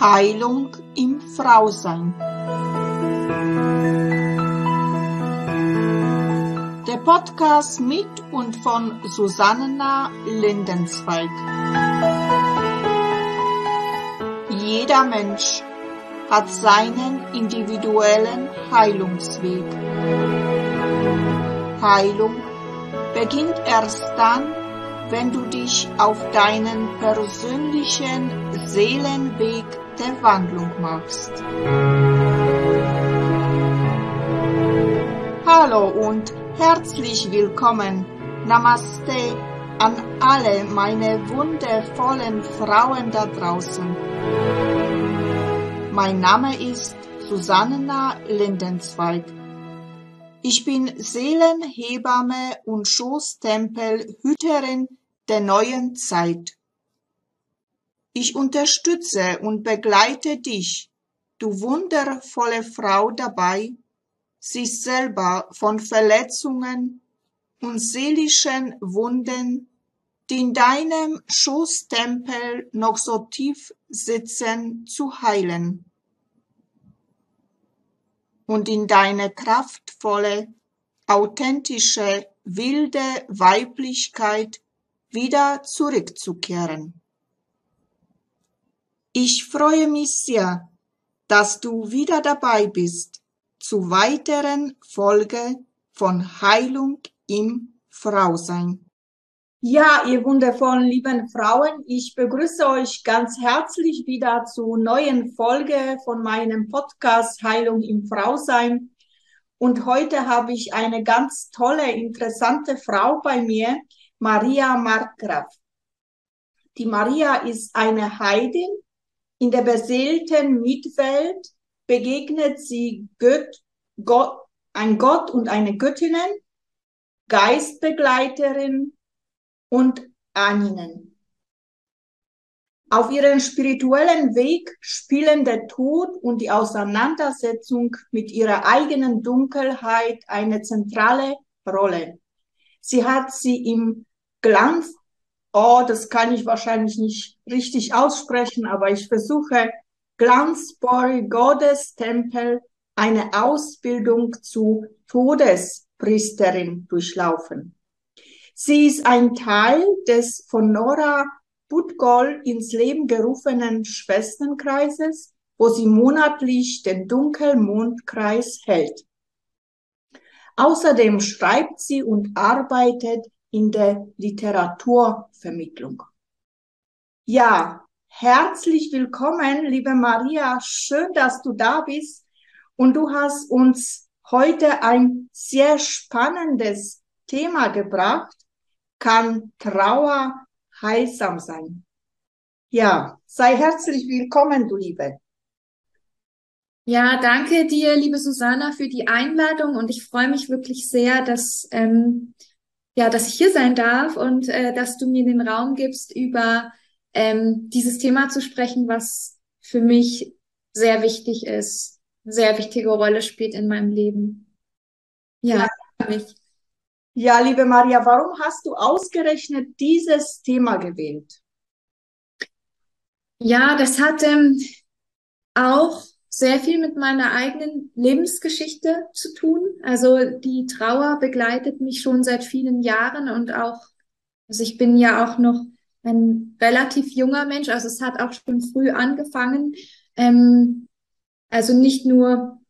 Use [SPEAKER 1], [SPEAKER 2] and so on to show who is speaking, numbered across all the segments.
[SPEAKER 1] Heilung im Frausein. Der Podcast mit und von Susanna Lindenzweig. Jeder Mensch hat seinen individuellen Heilungsweg. Heilung beginnt erst dann, wenn du dich auf deinen persönlichen Seelenweg der Wandlung machst. Hallo und herzlich willkommen. Namaste an alle meine wundervollen Frauen da draußen. Mein Name ist Susanna Lindenzweig. Ich bin Seelenhebamme und Schoßtempelhüterin der neuen Zeit. Ich unterstütze und begleite dich, du wundervolle Frau dabei, sich selber von Verletzungen und seelischen Wunden, die in deinem Schoßtempel noch so tief sitzen, zu heilen und in deine kraftvolle, authentische, wilde Weiblichkeit wieder zurückzukehren. Ich freue mich sehr, dass du wieder dabei bist zu weiteren Folge von Heilung im Frausein. Ja, ihr wundervollen lieben Frauen, ich begrüße euch ganz herzlich wieder zu neuen Folge von meinem Podcast Heilung im Frausein. Und heute habe ich eine ganz tolle, interessante Frau bei mir, Maria Markgraf. Die Maria ist eine Heidin. In der beseelten Mitwelt begegnet sie Gott, Gott, ein Gott und eine Göttinnen, Geistbegleiterin und Ahnen. Auf ihrem spirituellen Weg spielen der Tod und die Auseinandersetzung mit ihrer eigenen Dunkelheit eine zentrale Rolle. Sie hat sie im Glanz, oh, das kann ich wahrscheinlich nicht richtig aussprechen, aber ich versuche, Glanzboy Gottes Tempel eine Ausbildung zu Todespriesterin durchlaufen. Sie ist ein Teil des von Nora Budgol ins Leben gerufenen Schwesternkreises, wo sie monatlich den Dunkelmondkreis hält. Außerdem schreibt sie und arbeitet in der Literaturvermittlung. Ja, herzlich willkommen, liebe Maria. Schön, dass du da bist. Und du hast uns heute ein sehr spannendes Thema gebracht. Kann Trauer heilsam sein? Ja, sei herzlich willkommen, du Liebe.
[SPEAKER 2] Ja, danke dir, liebe Susanna, für die Einladung und ich freue mich wirklich sehr, dass ähm, ja, dass ich hier sein darf und äh, dass du mir den Raum gibst, über ähm, dieses Thema zu sprechen, was für mich sehr wichtig ist, sehr wichtige Rolle spielt in meinem Leben.
[SPEAKER 1] Ja, ja. mich. Ja, liebe Maria, warum hast du ausgerechnet dieses Thema gewählt?
[SPEAKER 2] Ja, das hat ähm, auch sehr viel mit meiner eigenen Lebensgeschichte zu tun. Also die Trauer begleitet mich schon seit vielen Jahren und auch, also ich bin ja auch noch ein relativ junger Mensch, also es hat auch schon früh angefangen. Ähm, also nicht nur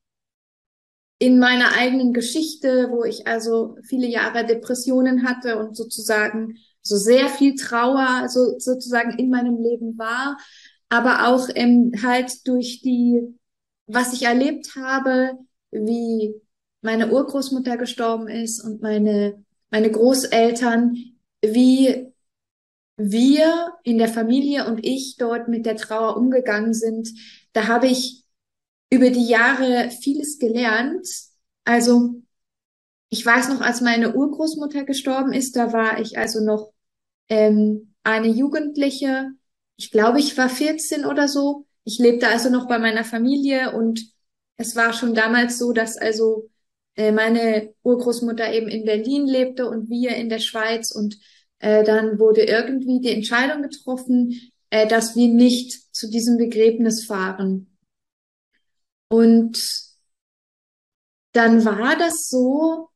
[SPEAKER 2] in meiner eigenen Geschichte, wo ich also viele Jahre Depressionen hatte und sozusagen so sehr viel Trauer so sozusagen in meinem Leben war, aber auch ähm, halt durch die was ich erlebt habe, wie meine Urgroßmutter gestorben ist und meine, meine Großeltern, wie wir in der Familie und ich dort mit der Trauer umgegangen sind, da habe ich über die Jahre vieles gelernt. Also ich weiß noch, als meine Urgroßmutter gestorben ist, da war ich also noch ähm, eine Jugendliche. Ich glaube, ich war 14 oder so. Ich lebte also noch bei meiner Familie und es war schon damals so, dass also äh, meine Urgroßmutter eben in Berlin lebte und wir in der Schweiz und äh, dann wurde irgendwie die Entscheidung getroffen, äh, dass wir nicht zu diesem Begräbnis fahren. Und dann war das so,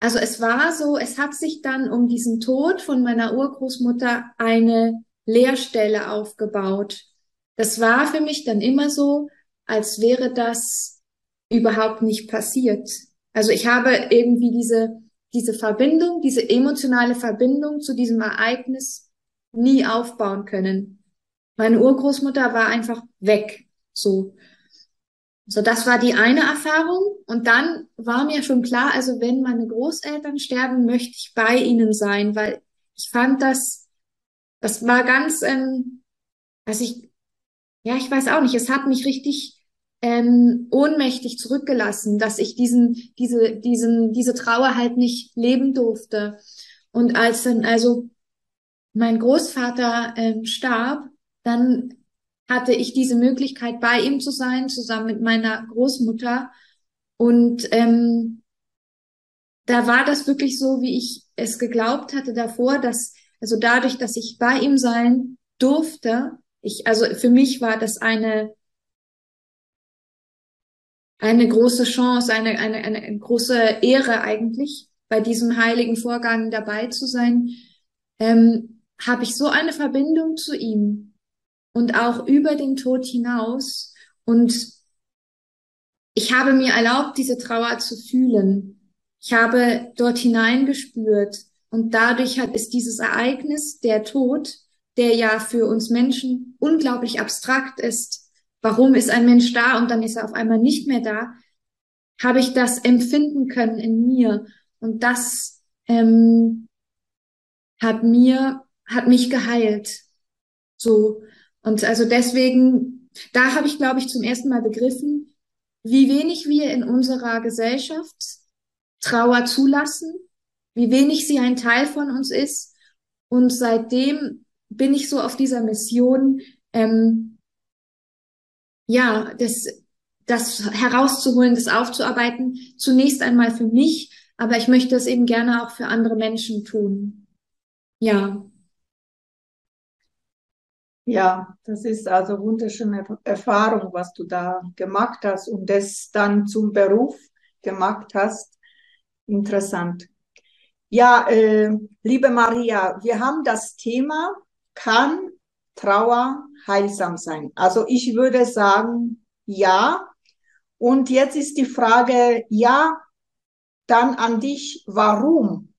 [SPEAKER 2] also es war so, es hat sich dann um diesen Tod von meiner Urgroßmutter eine Leerstelle aufgebaut. Das war für mich dann immer so, als wäre das überhaupt nicht passiert. Also ich habe irgendwie diese, diese Verbindung, diese emotionale Verbindung zu diesem Ereignis nie aufbauen können. Meine Urgroßmutter war einfach weg, so. So, das war die eine Erfahrung. Und dann war mir schon klar, also wenn meine Großeltern sterben, möchte ich bei ihnen sein, weil ich fand das, das war ganz, ähm, also ich, ja, ich weiß auch nicht, es hat mich richtig ähm, ohnmächtig zurückgelassen, dass ich diesen, diese, diesen, diese Trauer halt nicht leben durfte. Und als dann also mein Großvater ähm, starb, dann hatte ich diese Möglichkeit, bei ihm zu sein, zusammen mit meiner Großmutter. Und ähm, da war das wirklich so, wie ich es geglaubt hatte davor, dass, also dadurch, dass ich bei ihm sein durfte, ich, also für mich war das eine, eine große Chance, eine, eine, eine große Ehre eigentlich, bei diesem heiligen Vorgang dabei zu sein, ähm, habe ich so eine Verbindung zu ihm und auch über den Tod hinaus. Und ich habe mir erlaubt, diese Trauer zu fühlen. Ich habe dort hineingespürt. Und dadurch hat, ist dieses Ereignis, der Tod, der ja für uns Menschen unglaublich abstrakt ist. Warum ist ein Mensch da und dann ist er auf einmal nicht mehr da? Habe ich das empfinden können in mir. Und das ähm, hat mir, hat mich geheilt. So. Und also deswegen, da habe ich, glaube ich, zum ersten Mal begriffen, wie wenig wir in unserer Gesellschaft Trauer zulassen, wie wenig sie ein Teil von uns ist. Und seitdem bin ich so auf dieser Mission, ähm, ja, das, das herauszuholen, das aufzuarbeiten, zunächst einmal für mich, aber ich möchte es eben gerne auch für andere Menschen tun. Ja.
[SPEAKER 1] Ja, das ist also wunderschöne Erfahrung, was du da gemacht hast und das dann zum Beruf gemacht hast. Interessant. Ja, äh, liebe Maria, wir haben das Thema, kann Trauer heilsam sein? Also ich würde sagen, ja. Und jetzt ist die Frage, ja, dann an dich, warum?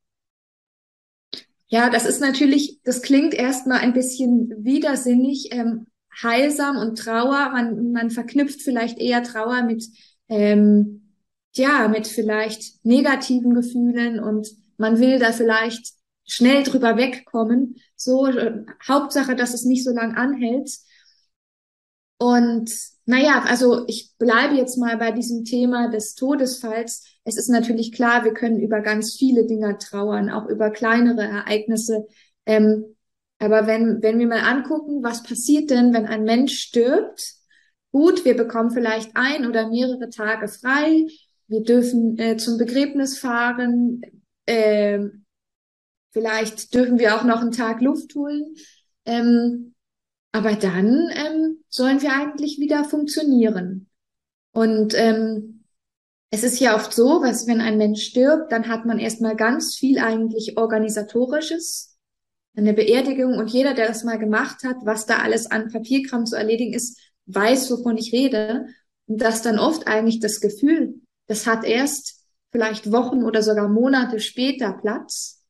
[SPEAKER 2] Ja, das ist natürlich, das klingt erstmal ein bisschen widersinnig, ähm, heilsam und Trauer. Man, man verknüpft vielleicht eher Trauer mit, ähm, ja, mit vielleicht negativen Gefühlen und man will da vielleicht schnell drüber wegkommen. So, äh, Hauptsache, dass es nicht so lang anhält. Und naja, also ich bleibe jetzt mal bei diesem Thema des Todesfalls. Es ist natürlich klar, wir können über ganz viele Dinge trauern, auch über kleinere Ereignisse. Ähm, aber wenn, wenn wir mal angucken, was passiert denn, wenn ein Mensch stirbt? Gut, wir bekommen vielleicht ein oder mehrere Tage frei. Wir dürfen äh, zum Begräbnis fahren. Äh, vielleicht dürfen wir auch noch einen Tag Luft holen. Ähm, aber dann ähm, sollen wir eigentlich wieder funktionieren. Und ähm, es ist ja oft so, was wenn ein Mensch stirbt, dann hat man erstmal ganz viel eigentlich organisatorisches, eine Beerdigung und jeder, der das mal gemacht hat, was da alles an Papierkram zu erledigen ist, weiß, wovon ich rede. Und das dann oft eigentlich das Gefühl, das hat erst vielleicht Wochen oder sogar Monate später Platz.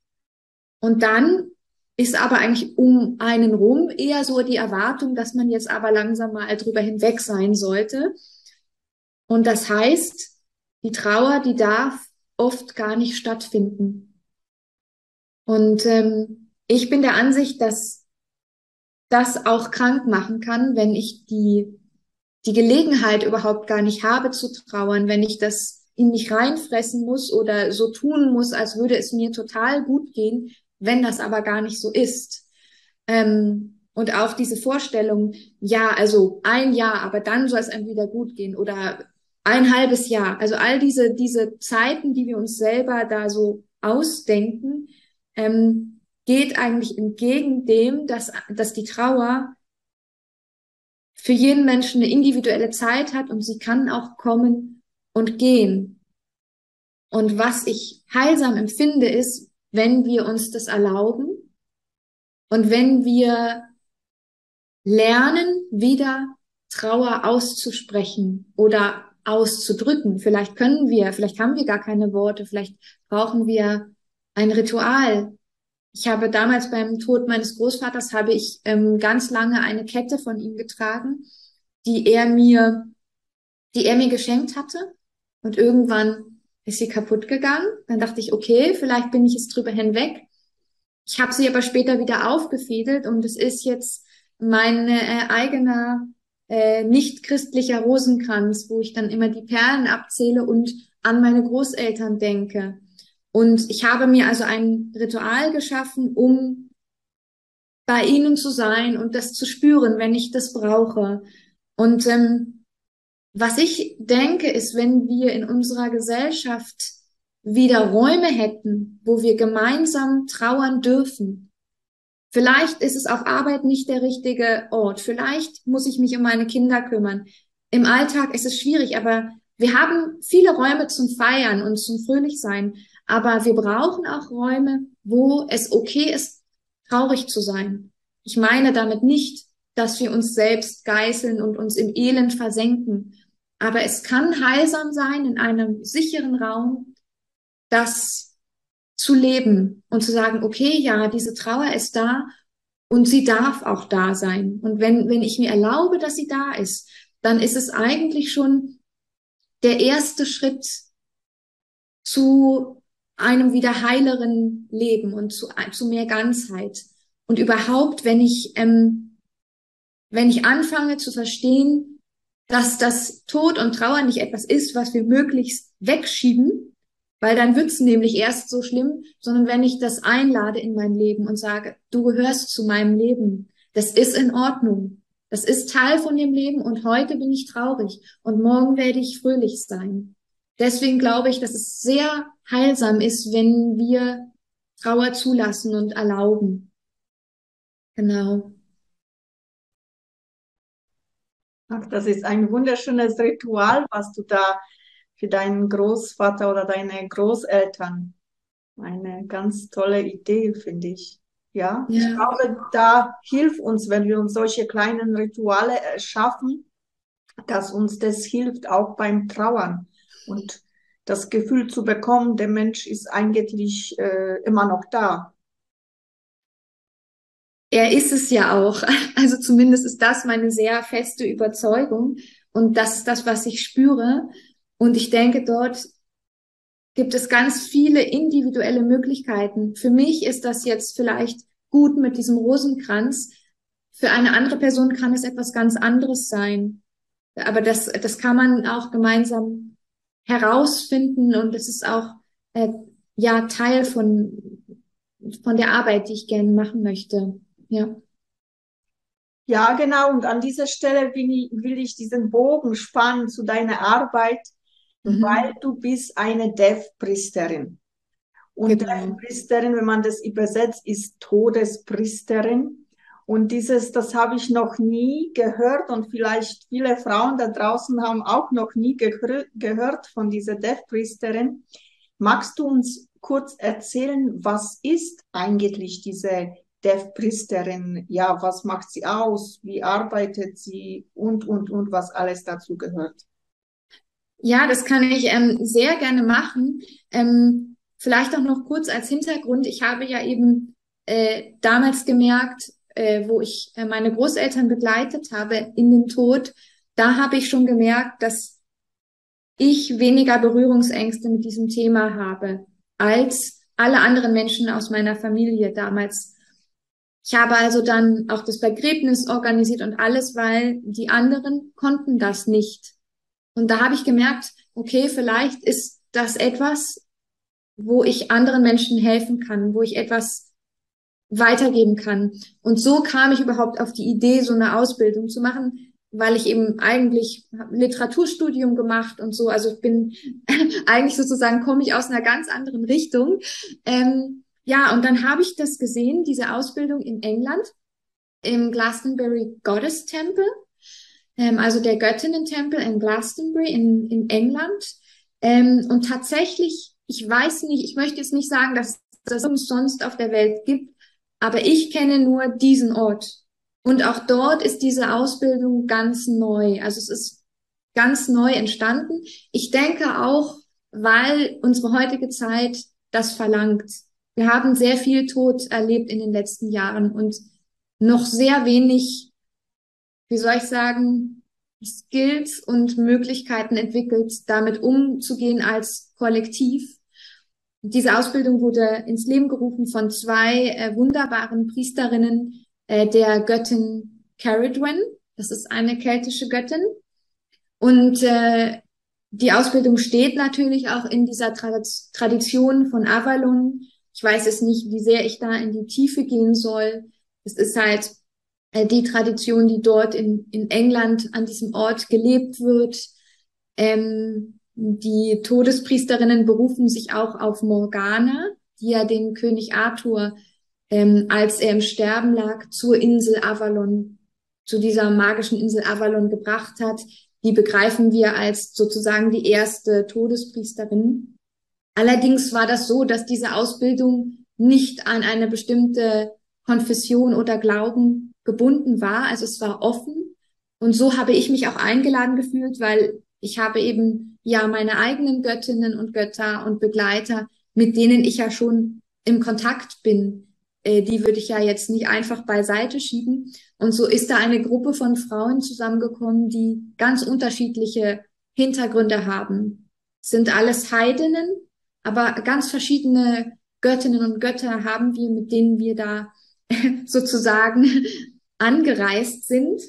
[SPEAKER 2] Und dann ist aber eigentlich um einen rum eher so die Erwartung, dass man jetzt aber langsam mal drüber hinweg sein sollte. Und das heißt, die Trauer, die darf oft gar nicht stattfinden. Und ähm, ich bin der Ansicht, dass das auch krank machen kann, wenn ich die, die Gelegenheit überhaupt gar nicht habe zu trauern, wenn ich das in mich reinfressen muss oder so tun muss, als würde es mir total gut gehen, wenn das aber gar nicht so ist. Ähm, und auch diese Vorstellung, ja, also ein Jahr, aber dann soll es einem wieder gut gehen oder ein halbes Jahr. Also all diese, diese Zeiten, die wir uns selber da so ausdenken, ähm, geht eigentlich entgegen dem, dass, dass die Trauer für jeden Menschen eine individuelle Zeit hat und sie kann auch kommen und gehen. Und was ich heilsam empfinde, ist, wenn wir uns das erlauben und wenn wir lernen, wieder Trauer auszusprechen oder auszudrücken. Vielleicht können wir, vielleicht haben wir gar keine Worte, vielleicht brauchen wir ein Ritual. Ich habe damals beim Tod meines Großvaters habe ich ähm, ganz lange eine Kette von ihm getragen, die er mir, die er mir geschenkt hatte. Und irgendwann ist sie kaputt gegangen. Dann dachte ich, okay, vielleicht bin ich jetzt drüber hinweg. Ich habe sie aber später wieder aufgefädelt und es ist jetzt mein äh, eigener äh, nicht christlicher Rosenkranz, wo ich dann immer die Perlen abzähle und an meine Großeltern denke. Und ich habe mir also ein Ritual geschaffen, um bei ihnen zu sein und das zu spüren, wenn ich das brauche. Und ähm, was ich denke, ist, wenn wir in unserer Gesellschaft wieder Räume hätten, wo wir gemeinsam trauern dürfen, Vielleicht ist es auf Arbeit nicht der richtige Ort. Vielleicht muss ich mich um meine Kinder kümmern. Im Alltag ist es schwierig, aber wir haben viele Räume zum Feiern und zum Fröhlichsein. Aber wir brauchen auch Räume, wo es okay ist, traurig zu sein. Ich meine damit nicht, dass wir uns selbst geißeln und uns im Elend versenken. Aber es kann heilsam sein, in einem sicheren Raum, das zu leben und zu sagen, okay, ja, diese Trauer ist da und sie darf auch da sein. Und wenn, wenn ich mir erlaube, dass sie da ist, dann ist es eigentlich schon der erste Schritt zu einem wieder heileren Leben und zu, zu mehr Ganzheit. Und überhaupt, wenn ich, ähm, wenn ich anfange zu verstehen, dass das Tod und Trauer nicht etwas ist, was wir möglichst wegschieben, weil dann wird's nämlich erst so schlimm, sondern wenn ich das einlade in mein Leben und sage, du gehörst zu meinem Leben, das ist in Ordnung. Das ist Teil von dem Leben und heute bin ich traurig und morgen werde ich fröhlich sein. Deswegen glaube ich, dass es sehr heilsam ist, wenn wir Trauer zulassen und erlauben. Genau.
[SPEAKER 1] Das ist ein wunderschönes Ritual, was du da für deinen Großvater oder deine Großeltern. Eine ganz tolle Idee, finde ich. Ja? ja, ich glaube, da hilft uns, wenn wir uns solche kleinen Rituale schaffen, dass uns das hilft, auch beim Trauern und das Gefühl zu bekommen, der Mensch ist eigentlich äh, immer noch da.
[SPEAKER 2] Er ist es ja auch. Also zumindest ist das meine sehr feste Überzeugung. Und das ist das, was ich spüre. Und ich denke, dort gibt es ganz viele individuelle Möglichkeiten. Für mich ist das jetzt vielleicht gut mit diesem Rosenkranz. Für eine andere Person kann es etwas ganz anderes sein. Aber das, das kann man auch gemeinsam herausfinden und es ist auch äh, ja Teil von von der Arbeit, die ich gerne machen möchte. Ja.
[SPEAKER 1] Ja, genau. Und an dieser Stelle will ich, will ich diesen Bogen spannen zu deiner Arbeit mhm. weil du bist eine Dev-Priesterin. Und genau. Dev-Priesterin, wenn man das übersetzt, ist Todespriesterin. Und dieses, das habe ich noch nie gehört und vielleicht viele Frauen da draußen haben auch noch nie ge gehört von dieser Dev-Priesterin. Magst du uns kurz erzählen, was ist eigentlich diese Dev-Priesterin? Ja, was macht sie aus? Wie arbeitet sie? Und, und, und, was alles dazu gehört?
[SPEAKER 2] Ja, das kann ich ähm, sehr gerne machen. Ähm, vielleicht auch noch kurz als Hintergrund. Ich habe ja eben äh, damals gemerkt, äh, wo ich äh, meine Großeltern begleitet habe in den Tod, da habe ich schon gemerkt, dass ich weniger Berührungsängste mit diesem Thema habe als alle anderen Menschen aus meiner Familie damals. Ich habe also dann auch das Begräbnis organisiert und alles, weil die anderen konnten das nicht. Und da habe ich gemerkt, okay, vielleicht ist das etwas, wo ich anderen Menschen helfen kann, wo ich etwas weitergeben kann. Und so kam ich überhaupt auf die Idee, so eine Ausbildung zu machen, weil ich eben eigentlich Literaturstudium gemacht und so. Also ich bin eigentlich sozusagen komme ich aus einer ganz anderen Richtung. Ähm, ja, und dann habe ich das gesehen, diese Ausbildung in England, im Glastonbury Goddess Temple, ähm, also der Göttinnen-Tempel in Glastonbury in, in England. Ähm, und tatsächlich, ich weiß nicht, ich möchte jetzt nicht sagen, dass das sonst auf der Welt gibt, aber ich kenne nur diesen Ort. Und auch dort ist diese Ausbildung ganz neu. Also es ist ganz neu entstanden. Ich denke auch, weil unsere heutige Zeit das verlangt. Wir haben sehr viel Tod erlebt in den letzten Jahren und noch sehr wenig, wie soll ich sagen, Skills und Möglichkeiten entwickelt, damit umzugehen als Kollektiv. Diese Ausbildung wurde ins Leben gerufen von zwei äh, wunderbaren Priesterinnen äh, der Göttin Caridwen. Das ist eine keltische Göttin. Und äh, die Ausbildung steht natürlich auch in dieser Tra Tradition von Avalon. Ich weiß es nicht, wie sehr ich da in die Tiefe gehen soll. Es ist halt äh, die Tradition, die dort in, in England an diesem Ort gelebt wird. Ähm, die Todespriesterinnen berufen sich auch auf Morgana, die ja den König Arthur, ähm, als er im Sterben lag, zur Insel Avalon, zu dieser magischen Insel Avalon gebracht hat. Die begreifen wir als sozusagen die erste Todespriesterin. Allerdings war das so, dass diese Ausbildung nicht an eine bestimmte Konfession oder Glauben gebunden war. Also es war offen. Und so habe ich mich auch eingeladen gefühlt, weil ich habe eben ja meine eigenen Göttinnen und Götter und Begleiter, mit denen ich ja schon im Kontakt bin. Äh, die würde ich ja jetzt nicht einfach beiseite schieben. Und so ist da eine Gruppe von Frauen zusammengekommen, die ganz unterschiedliche Hintergründe haben. Sind alles Heidinnen, aber ganz verschiedene Göttinnen und Götter haben wir, mit denen wir da sozusagen angereist sind.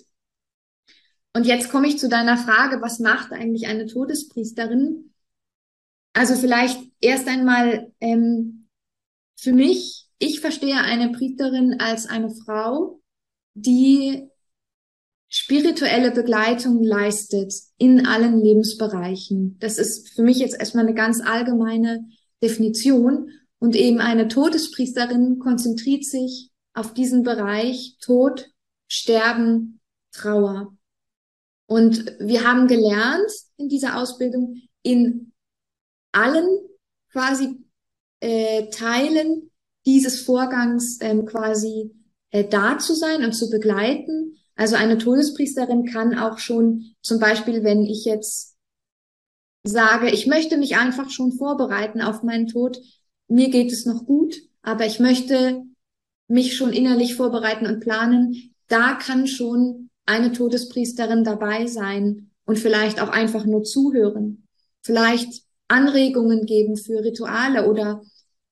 [SPEAKER 2] Und jetzt komme ich zu deiner Frage, was macht eigentlich eine Todespriesterin? Also vielleicht erst einmal ähm, für mich, ich verstehe eine Priesterin als eine Frau, die spirituelle Begleitung leistet in allen Lebensbereichen. Das ist für mich jetzt erstmal eine ganz allgemeine Definition. Und eben eine Todespriesterin konzentriert sich auf diesen Bereich Tod, Sterben, Trauer. Und wir haben gelernt in dieser Ausbildung, in allen quasi äh, Teilen dieses Vorgangs ähm, quasi äh, da zu sein und zu begleiten. Also eine Todespriesterin kann auch schon zum Beispiel, wenn ich jetzt sage, ich möchte mich einfach schon vorbereiten auf meinen Tod, mir geht es noch gut, aber ich möchte mich schon innerlich vorbereiten und planen, da kann schon eine Todespriesterin dabei sein und vielleicht auch einfach nur zuhören, vielleicht Anregungen geben für Rituale oder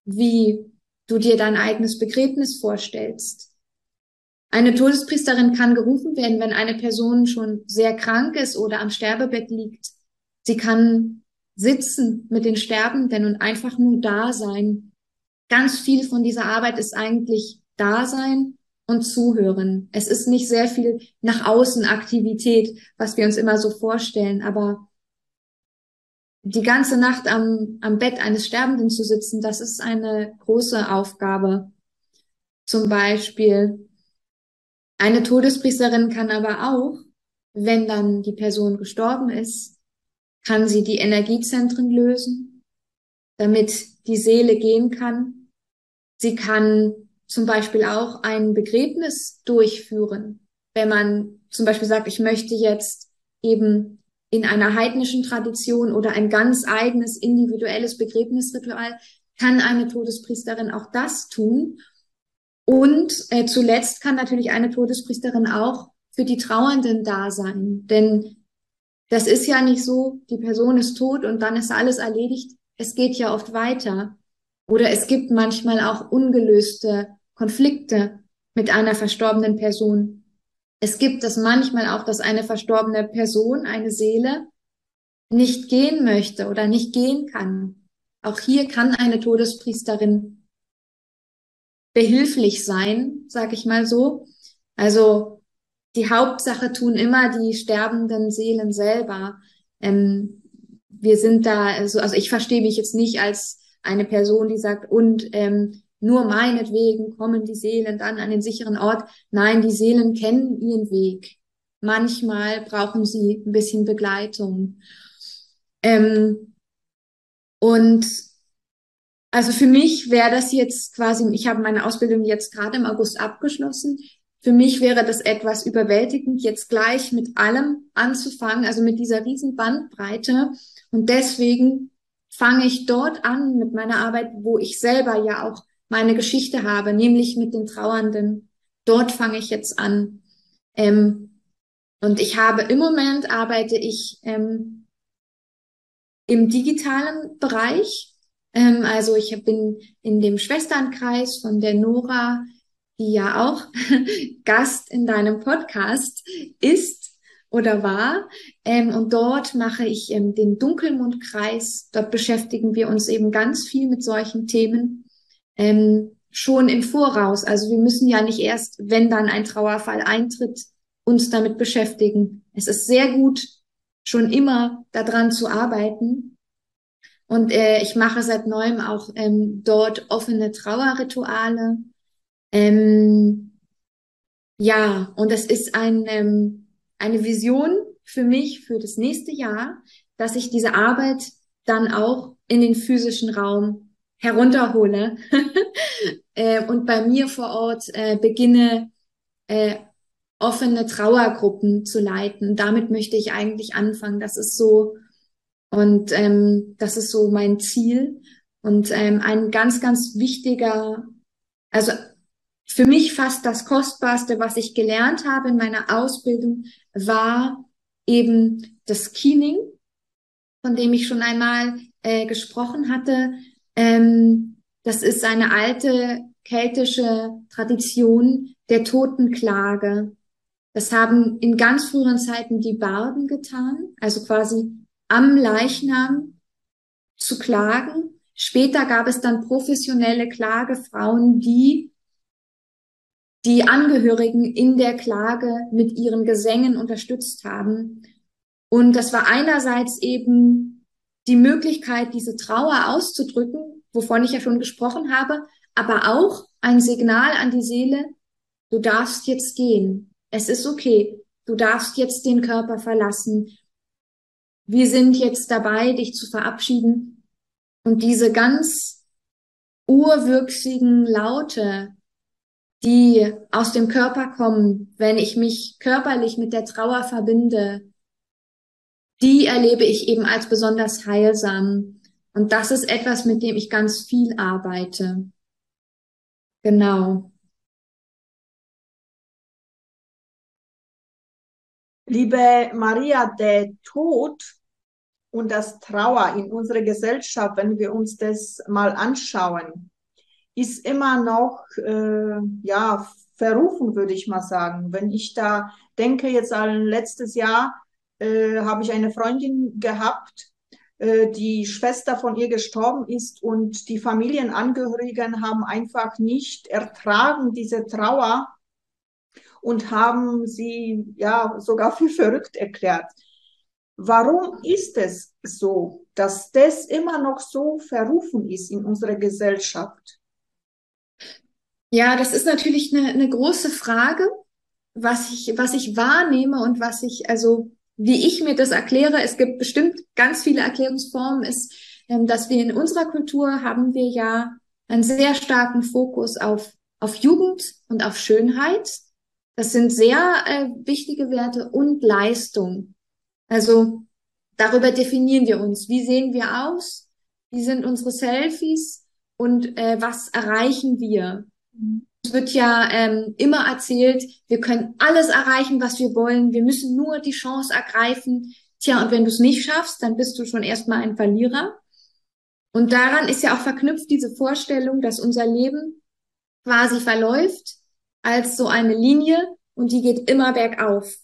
[SPEAKER 2] wie du dir dein eigenes Begräbnis vorstellst. Eine Todespriesterin kann gerufen werden, wenn eine Person schon sehr krank ist oder am Sterbebett liegt. Sie kann sitzen mit den Sterbenden und einfach nur da sein. Ganz viel von dieser Arbeit ist eigentlich Dasein und Zuhören. Es ist nicht sehr viel nach außen Aktivität, was wir uns immer so vorstellen, aber die ganze Nacht am, am Bett eines Sterbenden zu sitzen, das ist eine große Aufgabe. Zum Beispiel eine Todespriesterin kann aber auch, wenn dann die Person gestorben ist, kann sie die Energiezentren lösen, damit die Seele gehen kann. Sie kann zum Beispiel auch ein Begräbnis durchführen. Wenn man zum Beispiel sagt, ich möchte jetzt eben in einer heidnischen Tradition oder ein ganz eigenes individuelles Begräbnisritual, kann eine Todespriesterin auch das tun. Und äh, zuletzt kann natürlich eine Todespriesterin auch für die Trauernden da sein. Denn das ist ja nicht so, die Person ist tot und dann ist alles erledigt. Es geht ja oft weiter. Oder es gibt manchmal auch ungelöste Konflikte mit einer verstorbenen Person. Es gibt es manchmal auch, dass eine verstorbene Person, eine Seele, nicht gehen möchte oder nicht gehen kann. Auch hier kann eine Todespriesterin behilflich sein, sag ich mal so. Also die Hauptsache tun immer die sterbenden Seelen selber. Ähm, wir sind da, also, also ich verstehe mich jetzt nicht als eine Person, die sagt, und ähm, nur meinetwegen kommen die Seelen dann an den sicheren Ort. Nein, die Seelen kennen ihren Weg. Manchmal brauchen sie ein bisschen Begleitung. Ähm, und also für mich wäre das jetzt quasi, ich habe meine Ausbildung jetzt gerade im August abgeschlossen. Für mich wäre das etwas überwältigend, jetzt gleich mit allem anzufangen, also mit dieser riesen Bandbreite. Und deswegen fange ich dort an mit meiner Arbeit, wo ich selber ja auch meine Geschichte habe, nämlich mit den Trauernden. Dort fange ich jetzt an. Ähm, und ich habe im Moment arbeite ich ähm, im digitalen Bereich. Ähm, also ich bin in dem Schwesternkreis von der Nora die ja auch Gast in deinem Podcast ist oder war. Ähm, und dort mache ich ähm, den Dunkelmondkreis. Dort beschäftigen wir uns eben ganz viel mit solchen Themen ähm, schon im Voraus. Also wir müssen ja nicht erst, wenn dann ein Trauerfall eintritt, uns damit beschäftigen. Es ist sehr gut, schon immer daran zu arbeiten. Und äh, ich mache seit neuem auch ähm, dort offene Trauerrituale ähm, ja, und das ist ein, ähm, eine Vision für mich für das nächste Jahr, dass ich diese Arbeit dann auch in den physischen Raum herunterhole äh, und bei mir vor Ort äh, beginne, äh, offene Trauergruppen zu leiten. Damit möchte ich eigentlich anfangen. Das ist so und ähm, das ist so mein Ziel und ähm, ein ganz, ganz wichtiger, also für mich fast das Kostbarste, was ich gelernt habe in meiner Ausbildung, war eben das Keening, von dem ich schon einmal äh, gesprochen hatte. Ähm, das ist eine alte keltische Tradition der Totenklage. Das haben in ganz früheren Zeiten die Barden getan, also quasi am Leichnam zu klagen. Später gab es dann professionelle Klagefrauen, die die Angehörigen in der Klage mit ihren Gesängen unterstützt haben. Und das war einerseits eben die Möglichkeit, diese Trauer auszudrücken, wovon ich ja schon gesprochen habe, aber auch ein Signal an die Seele, du darfst jetzt gehen. Es ist okay. Du darfst jetzt den Körper verlassen. Wir sind jetzt dabei, dich zu verabschieden. Und diese ganz urwürzigen Laute, die aus dem Körper kommen, wenn ich mich körperlich mit der Trauer verbinde, die erlebe ich eben als besonders heilsam. Und das ist etwas, mit dem ich ganz viel arbeite. Genau.
[SPEAKER 1] Liebe Maria, der Tod und das Trauer in unserer Gesellschaft, wenn wir uns das mal anschauen, ist immer noch, äh, ja, verrufen, würde ich mal sagen. Wenn ich da denke, jetzt an letztes Jahr äh, habe ich eine Freundin gehabt, äh, die Schwester von ihr gestorben ist und die Familienangehörigen haben einfach nicht ertragen, diese Trauer und haben sie ja sogar für verrückt erklärt. Warum ist es so, dass das immer noch so verrufen ist in unserer Gesellschaft?
[SPEAKER 2] Ja, das ist natürlich eine, eine große Frage, was ich, was ich wahrnehme und was ich, also wie ich mir das erkläre. Es gibt bestimmt ganz viele Erklärungsformen, ist, ähm, dass wir in unserer Kultur haben wir ja einen sehr starken Fokus auf, auf Jugend und auf Schönheit. Das sind sehr äh, wichtige Werte und Leistung. Also darüber definieren wir uns. Wie sehen wir aus? Wie sind unsere Selfies? Und äh, was erreichen wir? Es wird ja ähm, immer erzählt, wir können alles erreichen, was wir wollen. Wir müssen nur die Chance ergreifen. Tja, und wenn du es nicht schaffst, dann bist du schon erstmal ein Verlierer. Und daran ist ja auch verknüpft diese Vorstellung, dass unser Leben quasi verläuft als so eine Linie und die geht immer bergauf.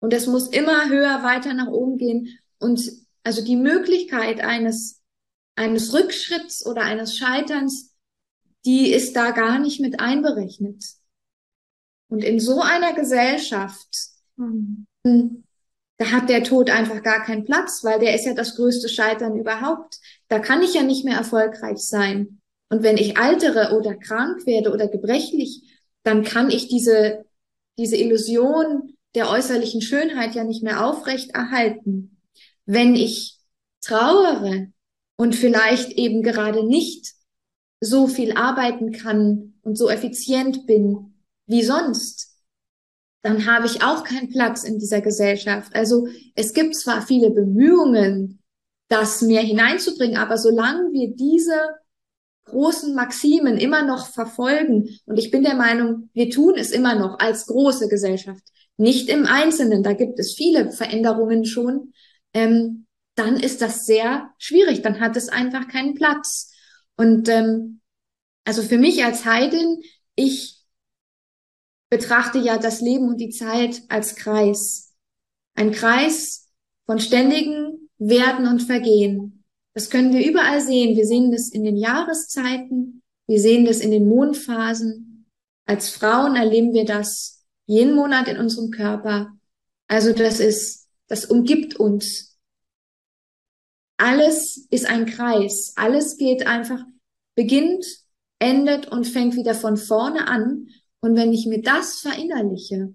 [SPEAKER 2] Und es muss immer höher weiter nach oben gehen. Und also die Möglichkeit eines, eines Rückschritts oder eines Scheiterns die ist da gar nicht mit einberechnet. Und in so einer Gesellschaft, mhm. da hat der Tod einfach gar keinen Platz, weil der ist ja das größte Scheitern überhaupt. Da kann ich ja nicht mehr erfolgreich sein. Und wenn ich altere oder krank werde oder gebrechlich, dann kann ich diese, diese Illusion der äußerlichen Schönheit ja nicht mehr aufrecht erhalten. Wenn ich trauere und vielleicht eben gerade nicht so viel arbeiten kann und so effizient bin wie sonst, dann habe ich auch keinen Platz in dieser Gesellschaft. Also es gibt zwar viele Bemühungen, das mehr hineinzubringen, aber solange wir diese großen Maximen immer noch verfolgen, und ich bin der Meinung, wir tun es immer noch als große Gesellschaft, nicht im Einzelnen, da gibt es viele Veränderungen schon, ähm, dann ist das sehr schwierig, dann hat es einfach keinen Platz. Und ähm, also für mich als Heidin, ich betrachte ja das Leben und die Zeit als Kreis. Ein Kreis von ständigen Werden und Vergehen. Das können wir überall sehen. Wir sehen das in den Jahreszeiten, wir sehen das in den Mondphasen. Als Frauen erleben wir das jeden Monat in unserem Körper. Also das ist, das umgibt uns. Alles ist ein Kreis. Alles geht einfach, beginnt endet und fängt wieder von vorne an. Und wenn ich mir das verinnerliche,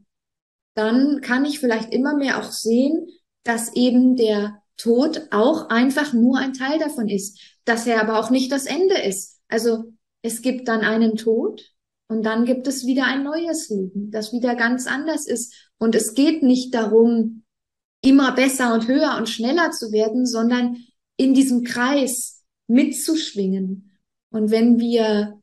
[SPEAKER 2] dann kann ich vielleicht immer mehr auch sehen, dass eben der Tod auch einfach nur ein Teil davon ist, dass er aber auch nicht das Ende ist. Also es gibt dann einen Tod und dann gibt es wieder ein neues Leben, das wieder ganz anders ist. Und es geht nicht darum, immer besser und höher und schneller zu werden, sondern in diesem Kreis mitzuschwingen und wenn wir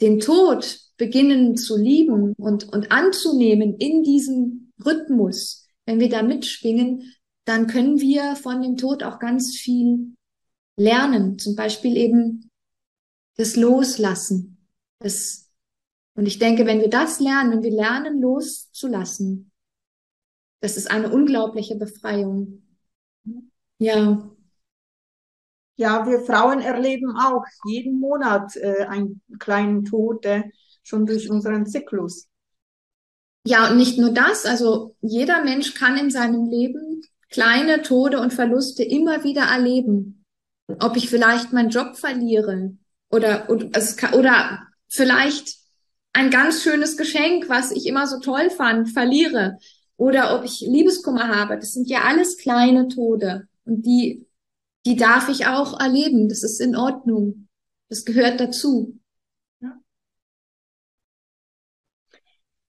[SPEAKER 2] den Tod beginnen zu lieben und, und anzunehmen in diesem Rhythmus, wenn wir da mitschwingen, dann können wir von dem Tod auch ganz viel lernen. Zum Beispiel eben das Loslassen. Das, und ich denke, wenn wir das lernen, wenn wir lernen loszulassen, das ist eine unglaubliche Befreiung. Ja.
[SPEAKER 1] Ja, wir Frauen erleben auch jeden Monat äh, einen kleinen Tod äh, schon durch unseren Zyklus.
[SPEAKER 2] Ja, und nicht nur das, also jeder Mensch kann in seinem Leben kleine Tode und Verluste immer wieder erleben. Ob ich vielleicht meinen Job verliere oder, oder, vielleicht ein ganz schönes Geschenk, was ich immer so toll fand, verliere. Oder ob ich Liebeskummer habe. Das sind ja alles kleine Tode. Und die die darf ich auch erleben. Das ist in Ordnung. Das gehört dazu.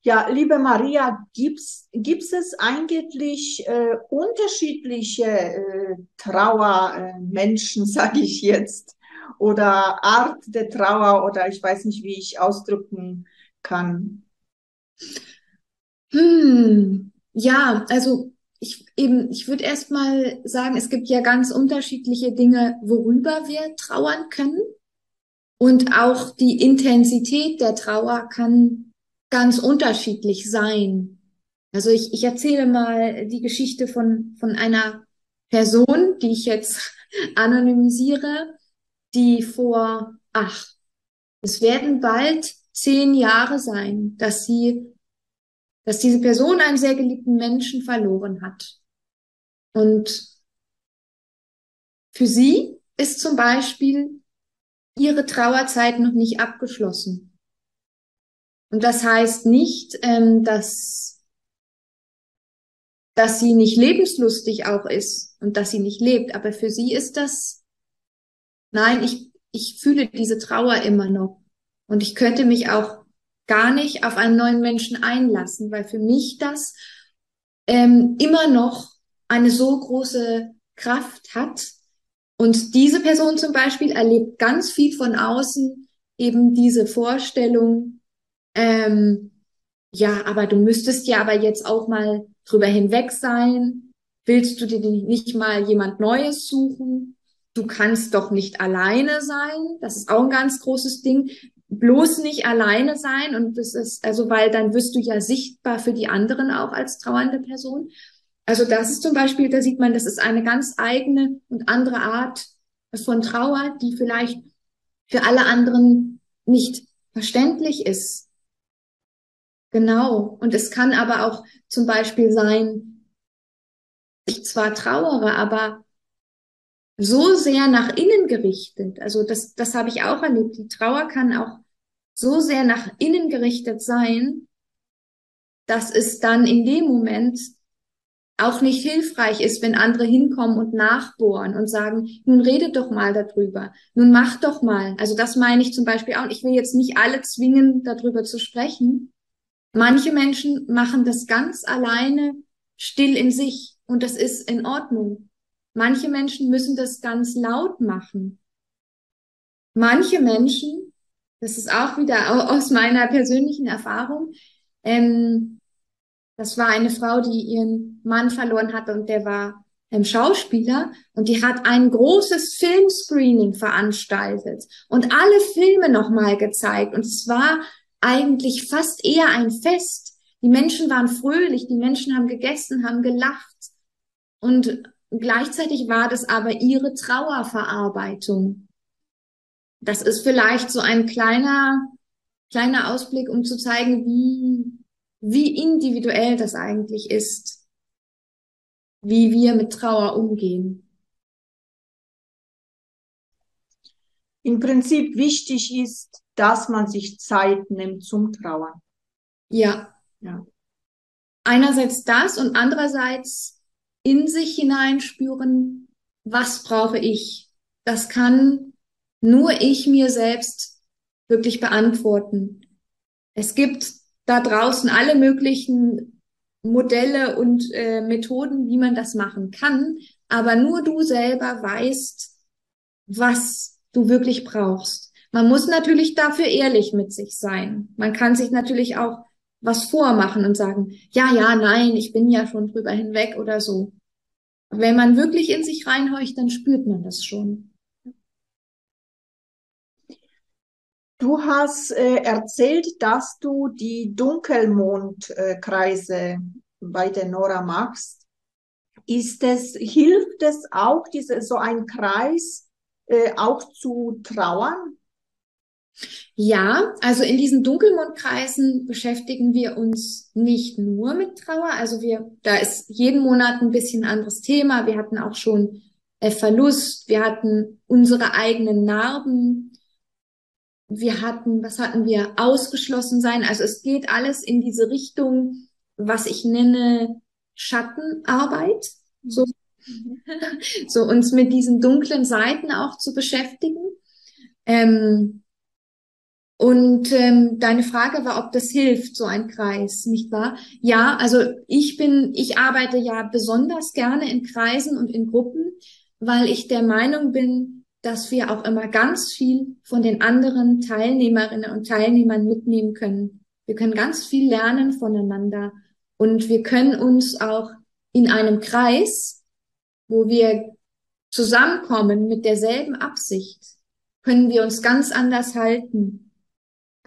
[SPEAKER 1] Ja liebe Maria, gibt's gibt's es eigentlich äh, unterschiedliche äh, Trauermenschen, äh, sage ich jetzt, oder Art der Trauer oder ich weiß nicht, wie ich ausdrücken kann?
[SPEAKER 2] Hm, ja, also ich eben, ich würde erst mal sagen, es gibt ja ganz unterschiedliche Dinge, worüber wir trauern können. Und auch die Intensität der Trauer kann ganz unterschiedlich sein. Also ich, ich erzähle mal die Geschichte von, von einer Person, die ich jetzt anonymisiere, die vor, ach, es werden bald zehn Jahre sein, dass sie dass diese Person einen sehr geliebten Menschen verloren hat. Und für sie ist zum Beispiel ihre Trauerzeit noch nicht abgeschlossen. Und das heißt nicht, ähm, dass, dass sie nicht lebenslustig auch ist und dass sie nicht lebt, aber für sie ist das, nein, ich, ich fühle diese Trauer immer noch. Und ich könnte mich auch gar nicht auf einen neuen Menschen einlassen, weil für mich das ähm, immer noch eine so große Kraft hat. Und diese Person zum Beispiel erlebt ganz viel von außen eben diese Vorstellung, ähm, ja, aber du müsstest ja aber jetzt auch mal drüber hinweg sein. Willst du dir nicht mal jemand Neues suchen? Du kannst doch nicht alleine sein. Das ist auch ein ganz großes Ding bloß nicht alleine sein und das ist, also weil dann wirst du ja sichtbar für die anderen auch als trauernde Person. Also das ist zum Beispiel, da sieht man, das ist eine ganz eigene und andere Art von Trauer, die vielleicht für alle anderen nicht verständlich ist. Genau. Und es kann aber auch zum Beispiel sein, ich zwar trauere, aber so sehr nach innen gerichtet. Also das, das habe ich auch erlebt. Die Trauer kann auch so sehr nach innen gerichtet sein, dass es dann in dem Moment auch nicht hilfreich ist, wenn andere hinkommen und nachbohren und sagen, nun redet doch mal darüber, nun mach doch mal. Also das meine ich zum Beispiel auch. Ich will jetzt nicht alle zwingen, darüber zu sprechen. Manche Menschen machen das ganz alleine still in sich und das ist in Ordnung. Manche Menschen müssen das ganz laut machen. Manche Menschen, das ist auch wieder aus meiner persönlichen Erfahrung, ähm, das war eine Frau, die ihren Mann verloren hatte und der war ähm, Schauspieler und die hat ein großes Filmscreening veranstaltet und alle Filme nochmal gezeigt und es war eigentlich fast eher ein Fest. Die Menschen waren fröhlich, die Menschen haben gegessen, haben gelacht und gleichzeitig war das aber ihre Trauerverarbeitung. Das ist vielleicht so ein kleiner, kleiner Ausblick, um zu zeigen, wie wie individuell das eigentlich ist, wie wir mit Trauer umgehen.
[SPEAKER 1] Im Prinzip wichtig ist, dass man sich Zeit nimmt zum Trauern.
[SPEAKER 2] Ja. ja. Einerseits das und andererseits in sich hineinspüren, was brauche ich? Das kann nur ich mir selbst wirklich beantworten. Es gibt da draußen alle möglichen Modelle und äh, Methoden, wie man das machen kann. Aber nur du selber weißt, was du wirklich brauchst. Man muss natürlich dafür ehrlich mit sich sein. Man kann sich natürlich auch was vormachen und sagen, ja, ja, nein, ich bin ja schon drüber hinweg oder so. Wenn man wirklich in sich reinhorcht, dann spürt man das schon.
[SPEAKER 1] Du hast äh, erzählt, dass du die Dunkelmondkreise bei der Nora machst. Ist es, hilft es auch, diese, so ein Kreis äh, auch zu trauern?
[SPEAKER 2] Ja, also in diesen Dunkelmondkreisen beschäftigen wir uns nicht nur mit Trauer. Also wir, da ist jeden Monat ein bisschen anderes Thema. Wir hatten auch schon äh, Verlust, wir hatten unsere eigenen Narben, wir hatten, was hatten wir, ausgeschlossen sein. Also es geht alles in diese Richtung, was ich nenne Schattenarbeit. So, mhm. so uns mit diesen dunklen Seiten auch zu beschäftigen. Ähm, und ähm, deine Frage war, ob das hilft, so ein Kreis, nicht wahr? Ja, also ich bin, ich arbeite ja besonders gerne in Kreisen und in Gruppen, weil ich der Meinung bin, dass wir auch immer ganz viel von den anderen Teilnehmerinnen und Teilnehmern mitnehmen können. Wir können ganz viel lernen voneinander und wir können uns auch in einem Kreis, wo wir zusammenkommen mit derselben Absicht, können wir uns ganz anders halten,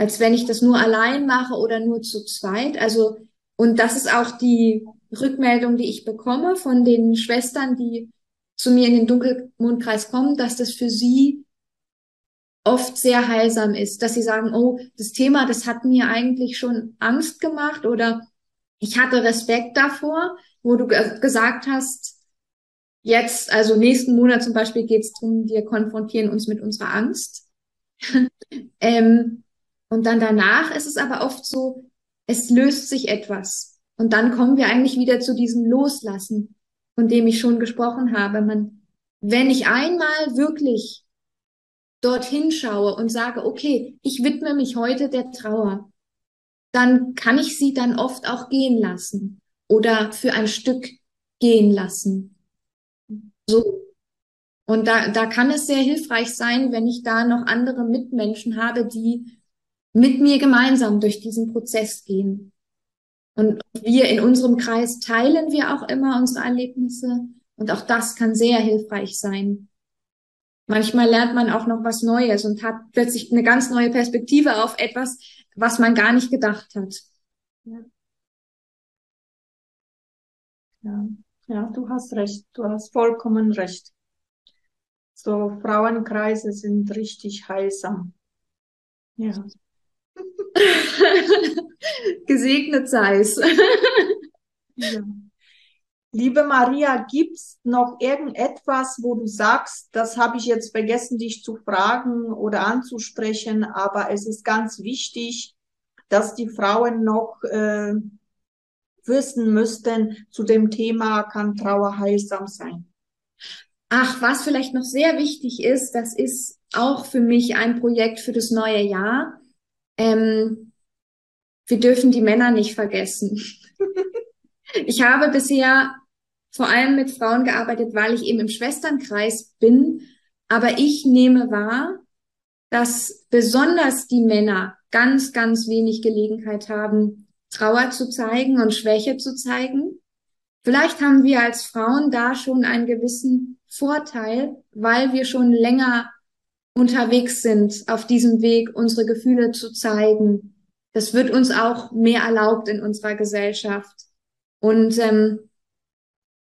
[SPEAKER 2] als wenn ich das nur allein mache oder nur zu zweit. Also, und das ist auch die Rückmeldung, die ich bekomme von den Schwestern, die zu mir in den Dunkelmondkreis kommen, dass das für sie oft sehr heilsam ist, dass sie sagen, oh, das Thema, das hat mir eigentlich schon Angst gemacht oder ich hatte Respekt davor, wo du gesagt hast, jetzt, also nächsten Monat zum Beispiel geht es darum, wir konfrontieren uns mit unserer Angst. ähm, und dann danach ist es aber oft so, es löst sich etwas. Und dann kommen wir eigentlich wieder zu diesem Loslassen von dem ich schon gesprochen habe. Man, wenn ich einmal wirklich dorthin schaue und sage, okay, ich widme mich heute der Trauer, dann kann ich sie dann oft auch gehen lassen oder für ein Stück gehen lassen. So. Und da, da kann es sehr hilfreich sein, wenn ich da noch andere Mitmenschen habe, die mit mir gemeinsam durch diesen Prozess gehen. Und wir in unserem Kreis teilen wir auch immer unsere Erlebnisse. Und auch das kann sehr hilfreich sein. Manchmal lernt man auch noch was Neues und hat plötzlich eine ganz neue Perspektive auf etwas, was man gar nicht gedacht hat.
[SPEAKER 1] Ja. Ja, ja du hast recht. Du hast vollkommen recht. So Frauenkreise sind richtig heilsam. Ja.
[SPEAKER 2] Gesegnet sei es.
[SPEAKER 1] ja. Liebe Maria, gibt's noch irgendetwas, wo du sagst, das habe ich jetzt vergessen, dich zu fragen oder anzusprechen, aber es ist ganz wichtig, dass die Frauen noch äh, wissen müssten, zu dem Thema kann Trauer heilsam sein.
[SPEAKER 2] Ach, was vielleicht noch sehr wichtig ist, das ist auch für mich ein Projekt für das neue Jahr. Ähm, wir dürfen die Männer nicht vergessen. ich habe bisher vor allem mit Frauen gearbeitet, weil ich eben im Schwesternkreis bin. Aber ich nehme wahr, dass besonders die Männer ganz, ganz wenig Gelegenheit haben, Trauer zu zeigen und Schwäche zu zeigen. Vielleicht haben wir als Frauen da schon einen gewissen Vorteil, weil wir schon länger unterwegs sind auf diesem Weg, unsere Gefühle zu zeigen. Das wird uns auch mehr erlaubt in unserer Gesellschaft. Und ähm,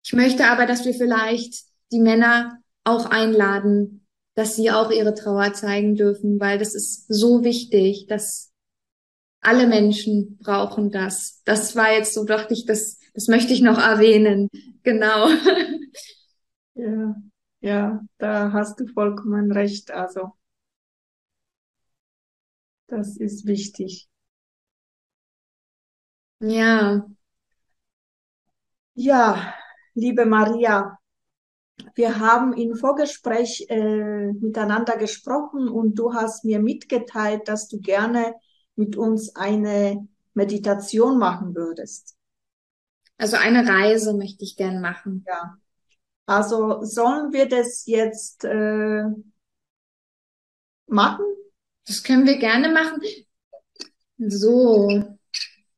[SPEAKER 2] ich möchte aber, dass wir vielleicht die Männer auch einladen, dass sie auch ihre Trauer zeigen dürfen, weil das ist so wichtig, dass alle Menschen brauchen das. Das war jetzt so, dachte ich, das, das möchte ich noch erwähnen. Genau.
[SPEAKER 1] Ja, ja, da hast du vollkommen recht. Also, das ist wichtig.
[SPEAKER 2] Ja.
[SPEAKER 1] Ja, liebe Maria, wir haben im Vorgespräch äh, miteinander gesprochen und du hast mir mitgeteilt, dass du gerne mit uns eine Meditation machen würdest.
[SPEAKER 2] Also eine Reise möchte ich gern machen.
[SPEAKER 1] Ja. Also sollen wir das jetzt äh, machen?
[SPEAKER 2] Das können wir gerne machen. So.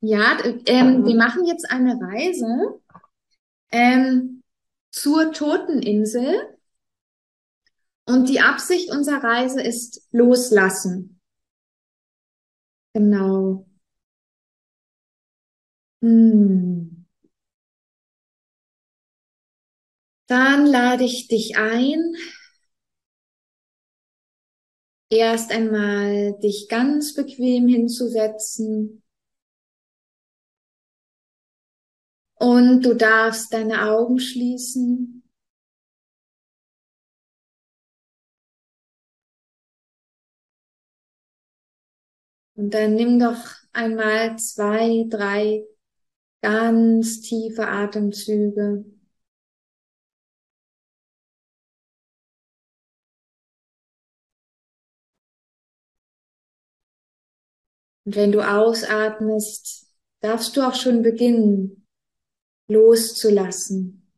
[SPEAKER 2] Ja, ähm, wir machen jetzt eine Reise ähm, zur Toteninsel. Und die Absicht unserer Reise ist loslassen. Genau. Hm. Dann lade ich dich ein, erst einmal dich ganz bequem hinzusetzen. Und du darfst deine Augen schließen. Und dann nimm doch einmal zwei, drei ganz tiefe Atemzüge. Und wenn du ausatmest, darfst du auch schon beginnen, loszulassen.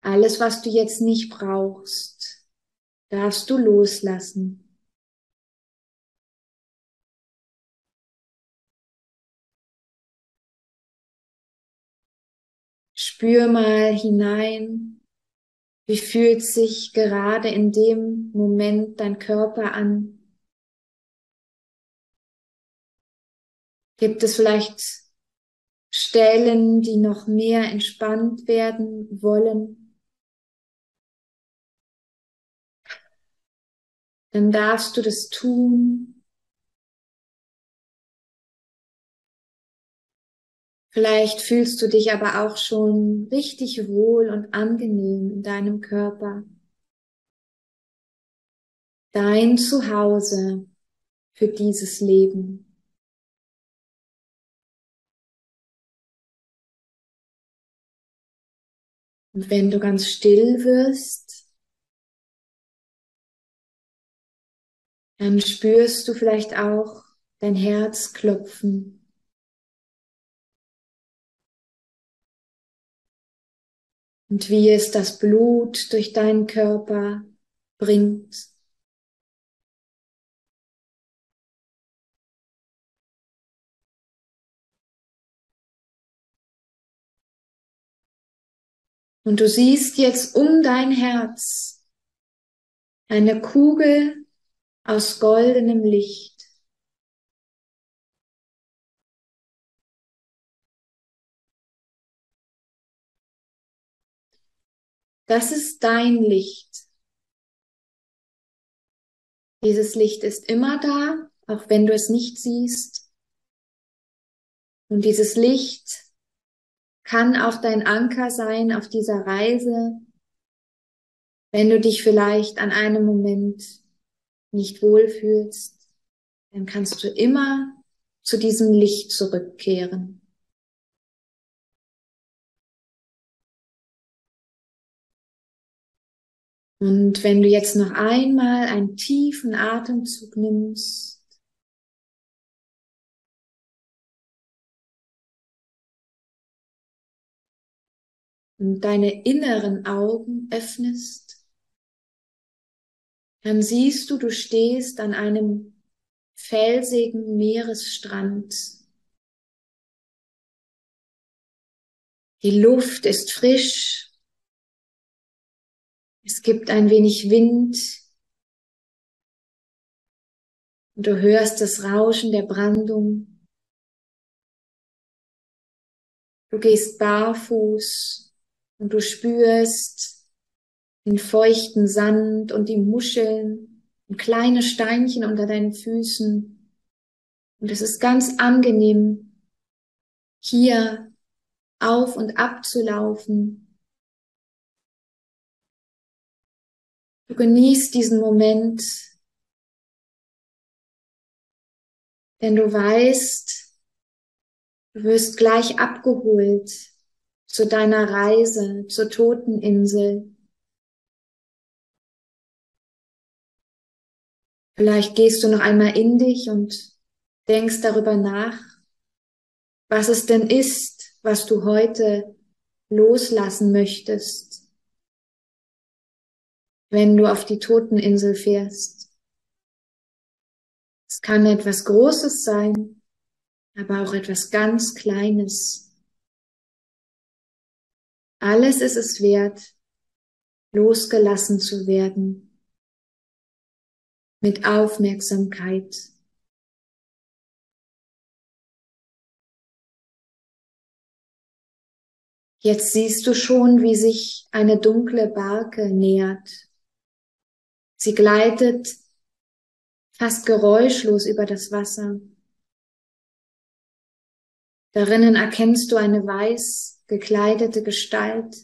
[SPEAKER 2] Alles, was du jetzt nicht brauchst, darfst du loslassen. Spür mal hinein, wie fühlt sich gerade in dem Moment dein Körper an. Gibt es vielleicht Stellen, die noch mehr entspannt werden wollen? Dann darfst du das tun. Vielleicht fühlst du dich aber auch schon richtig wohl und angenehm in deinem Körper. Dein Zuhause für dieses Leben. Und wenn du ganz still wirst, dann spürst du vielleicht auch dein Herz klopfen. Und wie es das Blut durch deinen Körper bringt. Und du siehst jetzt um dein Herz eine Kugel aus goldenem Licht. Das ist dein Licht. Dieses Licht ist immer da, auch wenn du es nicht siehst. Und dieses Licht kann auch dein Anker sein auf dieser Reise, wenn du dich vielleicht an einem Moment nicht wohlfühlst, dann kannst du immer zu diesem Licht zurückkehren. Und wenn du jetzt noch einmal einen tiefen Atemzug nimmst, und deine inneren Augen öffnest, dann siehst du, du stehst an einem felsigen Meeresstrand. Die Luft ist frisch. Es gibt ein wenig Wind. Und du hörst das Rauschen der Brandung. Du gehst barfuß und du spürst den feuchten Sand und die Muscheln und kleine Steinchen unter deinen Füßen. Und es ist ganz angenehm, hier auf und ab zu laufen. Du genießt diesen Moment, denn du weißt, du wirst gleich abgeholt zu deiner Reise zur Toteninsel. Vielleicht gehst du noch einmal in dich und denkst darüber nach, was es denn ist, was du heute loslassen möchtest, wenn du auf die Toteninsel fährst. Es kann etwas Großes sein, aber auch etwas ganz Kleines. Alles ist es wert, losgelassen zu werden. Mit Aufmerksamkeit. Jetzt siehst du schon, wie sich eine dunkle Barke nähert. Sie gleitet fast geräuschlos über das Wasser. Darinnen erkennst du eine weiß gekleidete Gestalt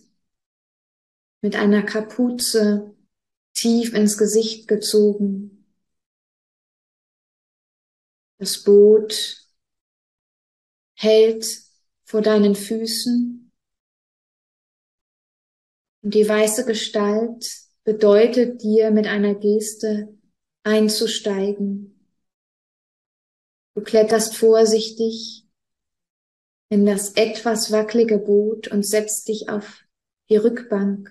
[SPEAKER 2] mit einer Kapuze tief ins Gesicht gezogen. Das Boot hält vor deinen Füßen und die weiße Gestalt bedeutet dir mit einer Geste einzusteigen. Du kletterst vorsichtig in das etwas wackelige Boot und setzt dich auf die Rückbank,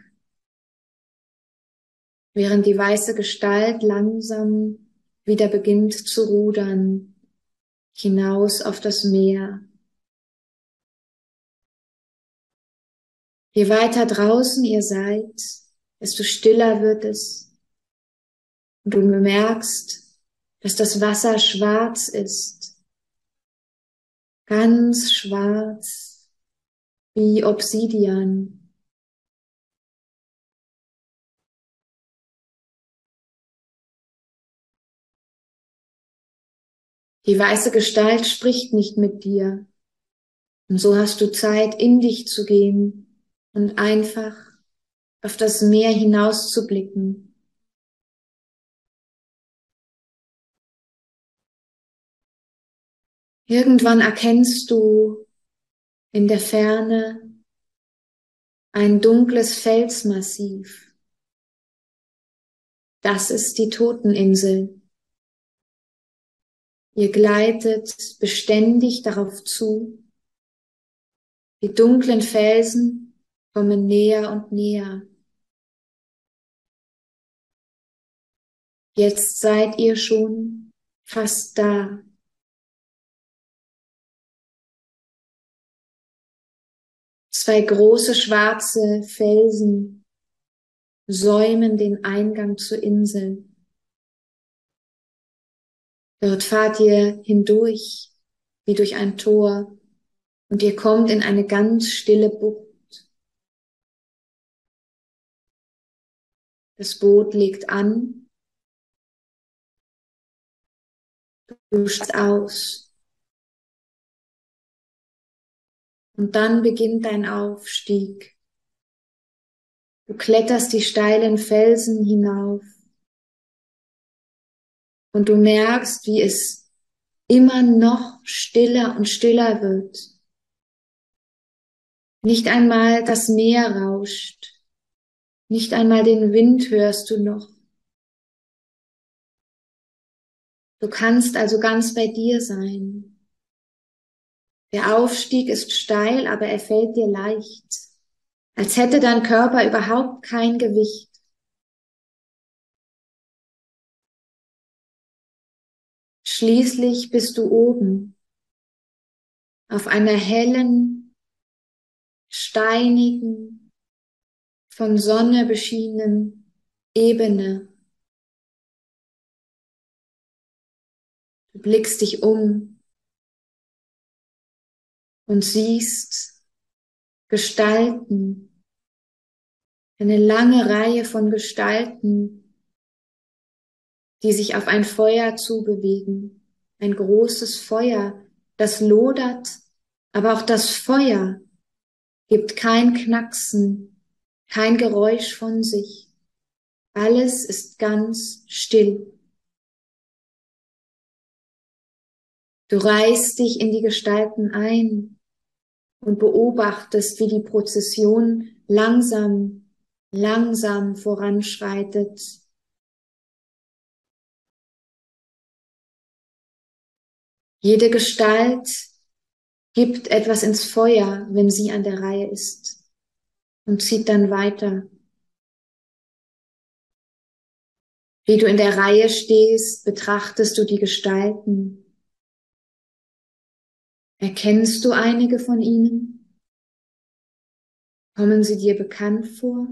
[SPEAKER 2] während die weiße Gestalt langsam wieder beginnt zu rudern hinaus auf das Meer. Je weiter draußen ihr seid, desto stiller wird es. Und du bemerkst, dass das Wasser schwarz ist ganz schwarz wie Obsidian. Die weiße Gestalt spricht nicht mit dir. Und so hast du Zeit, in dich zu gehen und einfach auf das Meer hinauszublicken. Irgendwann erkennst du in der Ferne ein dunkles Felsmassiv. Das ist die Toteninsel. Ihr gleitet beständig darauf zu. Die dunklen Felsen kommen näher und näher. Jetzt seid ihr schon fast da. Zwei große schwarze Felsen säumen den Eingang zur Insel. Dort fahrt ihr hindurch, wie durch ein Tor, und ihr kommt in eine ganz stille Bucht. Das Boot legt an, du aus. Und dann beginnt dein Aufstieg. Du kletterst die steilen Felsen hinauf. Und du merkst, wie es immer noch stiller und stiller wird. Nicht einmal das Meer rauscht. Nicht einmal den Wind hörst du noch. Du kannst also ganz bei dir sein. Der Aufstieg ist steil, aber er fällt dir leicht, als hätte dein Körper überhaupt kein Gewicht. Schließlich bist du oben, auf einer hellen, steinigen, von Sonne beschienenen Ebene. Du blickst dich um und siehst Gestalten, eine lange Reihe von Gestalten, die sich auf ein Feuer zubewegen, ein großes Feuer, das lodert, aber auch das Feuer gibt kein Knacksen, kein Geräusch von sich. Alles ist ganz still. Du reißt dich in die Gestalten ein und beobachtest, wie die Prozession langsam, langsam voranschreitet. Jede Gestalt gibt etwas ins Feuer, wenn sie an der Reihe ist und zieht dann weiter. Wie du in der Reihe stehst, betrachtest du die Gestalten Erkennst du einige von ihnen? Kommen sie dir bekannt vor?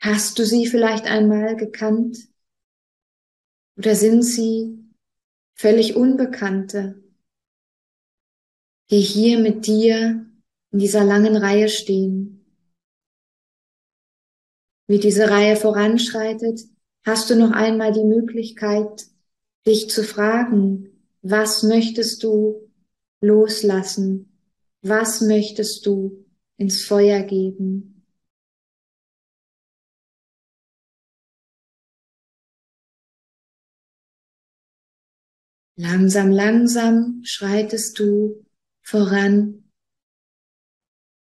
[SPEAKER 2] Hast du sie vielleicht einmal gekannt? Oder sind sie völlig Unbekannte, die hier mit dir in dieser langen Reihe stehen? Wie diese Reihe voranschreitet, hast du noch einmal die Möglichkeit, dich zu fragen, was möchtest du loslassen? Was möchtest du ins Feuer geben? Langsam, langsam schreitest du voran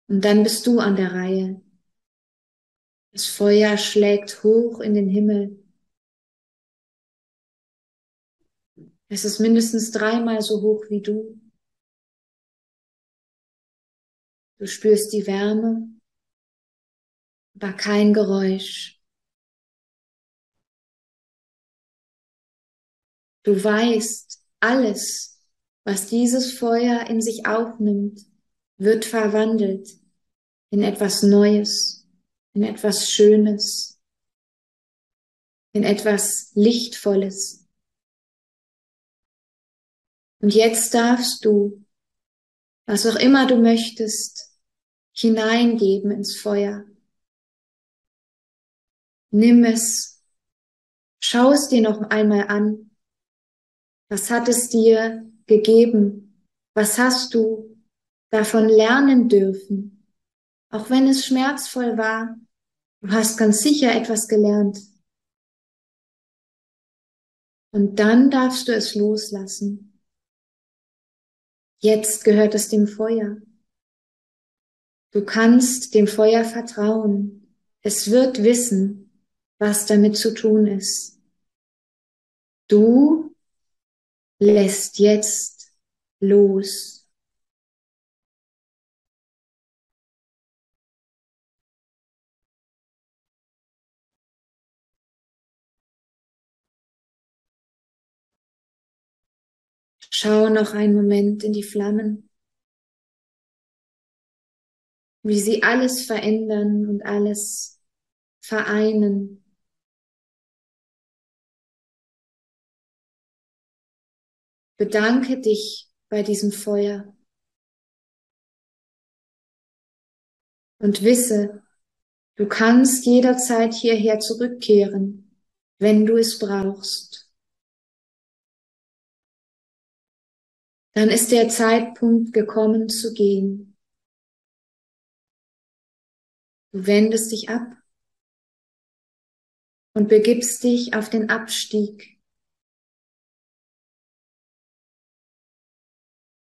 [SPEAKER 2] und dann bist du an der Reihe. Das Feuer schlägt hoch in den Himmel Es ist mindestens dreimal so hoch wie du. Du spürst die Wärme, aber kein Geräusch. Du weißt, alles, was dieses Feuer in sich aufnimmt, wird verwandelt in etwas Neues, in etwas Schönes, in etwas Lichtvolles. Und jetzt darfst du, was auch immer du möchtest, hineingeben ins Feuer. Nimm es, schau es dir noch einmal an. Was hat es dir gegeben? Was hast du davon lernen dürfen? Auch wenn es schmerzvoll war, du hast ganz sicher etwas gelernt. Und dann darfst du es loslassen. Jetzt gehört es dem Feuer. Du kannst dem Feuer vertrauen. Es wird wissen, was damit zu tun ist. Du lässt jetzt los. Schau noch einen Moment in die Flammen, wie sie alles verändern und alles vereinen. Bedanke dich bei diesem Feuer und wisse, du kannst jederzeit hierher zurückkehren, wenn du es brauchst. Dann ist der Zeitpunkt gekommen zu gehen. Du wendest dich ab und begibst dich auf den Abstieg,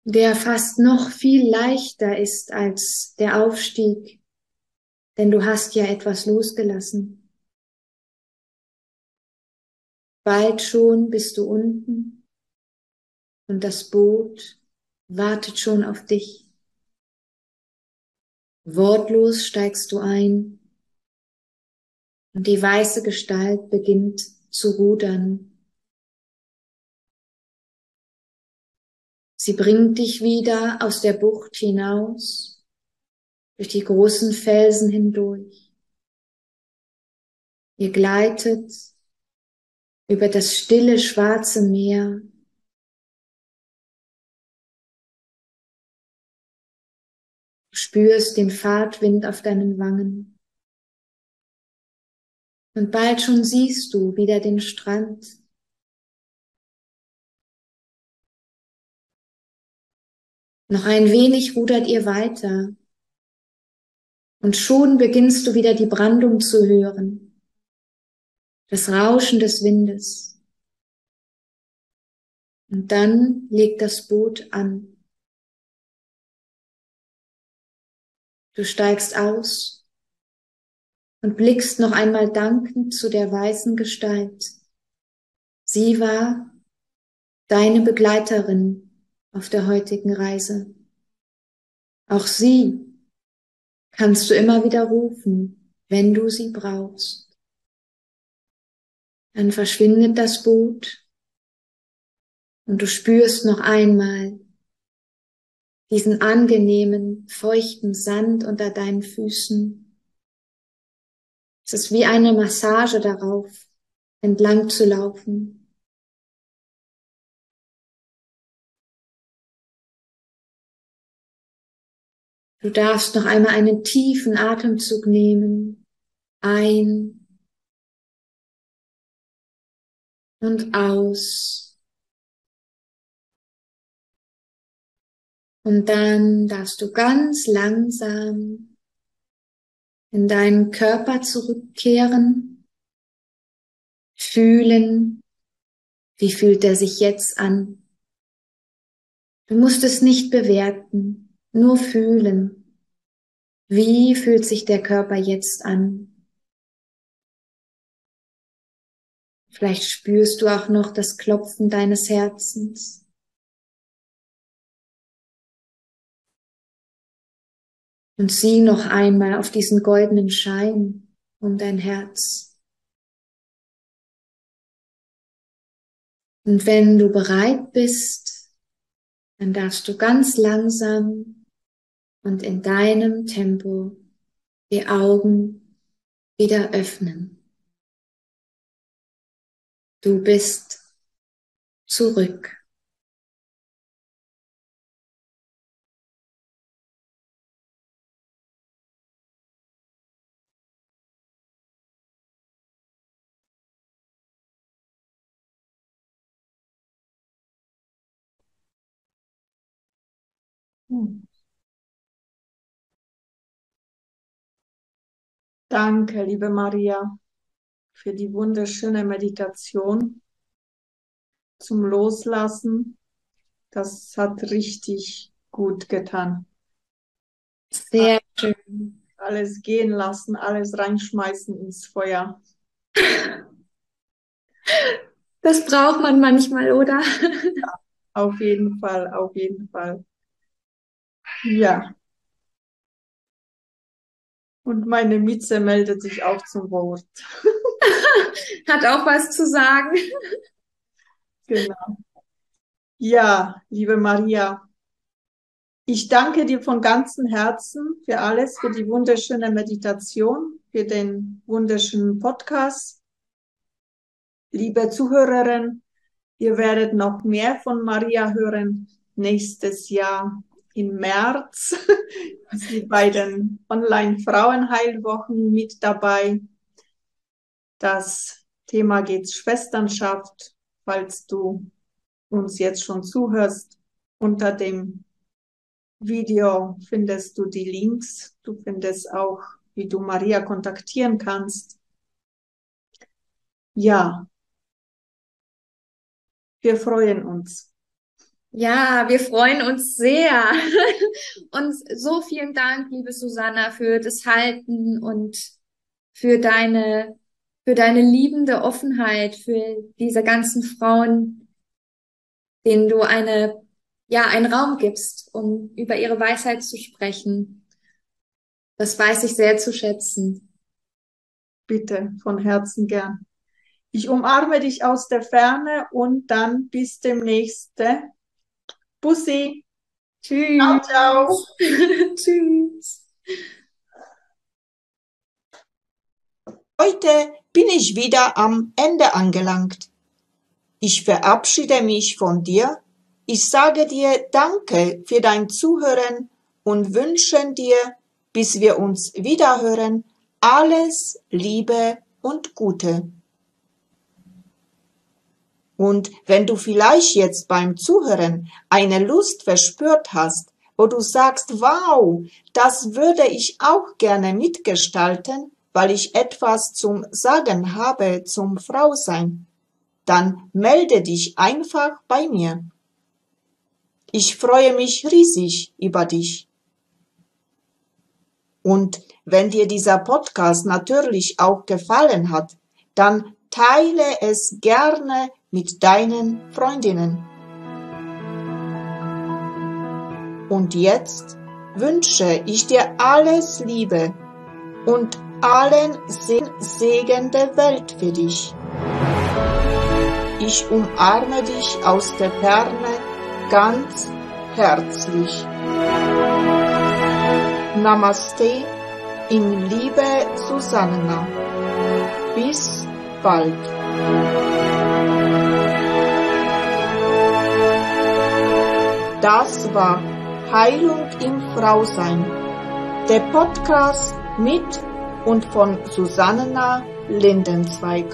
[SPEAKER 2] der fast noch viel leichter ist als der Aufstieg, denn du hast ja etwas losgelassen. Bald schon bist du unten und das Boot wartet schon auf dich. Wortlos steigst du ein und die weiße Gestalt beginnt zu rudern. Sie bringt dich wieder aus der Bucht hinaus, durch die großen Felsen hindurch. Ihr gleitet über das stille schwarze Meer. Spürst den Fahrtwind auf deinen Wangen. Und bald schon siehst du wieder den Strand. Noch ein wenig rudert ihr weiter. Und schon beginnst du wieder die Brandung zu hören. Das Rauschen des Windes. Und dann legt das Boot an. Du steigst aus und blickst noch einmal dankend zu der weißen Gestalt. Sie war deine Begleiterin auf der heutigen Reise. Auch sie kannst du immer wieder rufen, wenn du sie brauchst. Dann verschwindet das Boot und du spürst noch einmal diesen angenehmen, feuchten Sand unter deinen Füßen es ist wie eine Massage darauf, entlang zu laufen. Du darfst noch einmal einen tiefen Atemzug nehmen. Ein und aus. Und dann darfst du ganz langsam in deinen Körper zurückkehren, fühlen, wie fühlt er sich jetzt an. Du musst es nicht bewerten, nur fühlen. Wie fühlt sich der Körper jetzt an? Vielleicht spürst du auch noch das Klopfen deines Herzens. Und sieh noch einmal auf diesen goldenen Schein um dein Herz. Und wenn du bereit bist, dann darfst du ganz langsam und in deinem Tempo die Augen wieder öffnen. Du bist zurück.
[SPEAKER 1] Danke, liebe Maria, für die wunderschöne Meditation zum Loslassen. Das hat richtig gut getan.
[SPEAKER 2] Sehr schön.
[SPEAKER 1] Alles gehen lassen, alles reinschmeißen ins Feuer.
[SPEAKER 2] Das braucht man manchmal, oder?
[SPEAKER 1] Ja, auf jeden Fall, auf jeden Fall. Ja. Und meine Mieze meldet sich auch zum Wort.
[SPEAKER 2] Hat auch was zu sagen.
[SPEAKER 1] Genau. Ja, liebe Maria, ich danke dir von ganzem Herzen für alles, für die wunderschöne Meditation, für den wunderschönen Podcast. Liebe Zuhörerinnen, ihr werdet noch mehr von Maria hören nächstes Jahr im März bei den Online-Frauenheilwochen mit dabei. Das Thema geht Schwesternschaft. Falls du uns jetzt schon zuhörst, Unter dem Video findest du die Links. Du findest auch, wie du Maria kontaktieren kannst. Ja, wir freuen uns.
[SPEAKER 2] Ja, wir freuen uns sehr. Und so vielen Dank, liebe Susanna, für das Halten und für deine, für deine liebende Offenheit, für diese ganzen Frauen, denen du eine, ja, einen Raum gibst, um über ihre Weisheit zu sprechen. Das weiß ich sehr zu schätzen.
[SPEAKER 1] Bitte, von Herzen gern. Ich umarme dich aus der Ferne und dann bis demnächst. Bussi.
[SPEAKER 2] Tschüss.
[SPEAKER 1] Ciao, ciao.
[SPEAKER 2] Tschüss.
[SPEAKER 1] Heute bin ich wieder am Ende angelangt. Ich verabschiede mich von dir. Ich sage dir Danke für dein Zuhören und wünsche dir, bis wir uns wiederhören, alles Liebe und Gute. Und wenn du vielleicht jetzt beim Zuhören eine Lust verspürt hast, wo du sagst, wow, das würde ich auch gerne mitgestalten, weil ich etwas zum Sagen habe zum Frausein, dann melde dich einfach bei mir. Ich freue mich riesig über dich. Und wenn dir dieser Podcast natürlich auch gefallen hat, dann teile es gerne mit deinen Freundinnen. Und jetzt wünsche ich dir alles Liebe und allen Segen der Welt für dich. Ich umarme dich aus der Ferne ganz herzlich. Namaste in Liebe Susanna. Bis bald. Das war Heilung im Frausein, der Podcast mit und von Susanna Lindenzweig.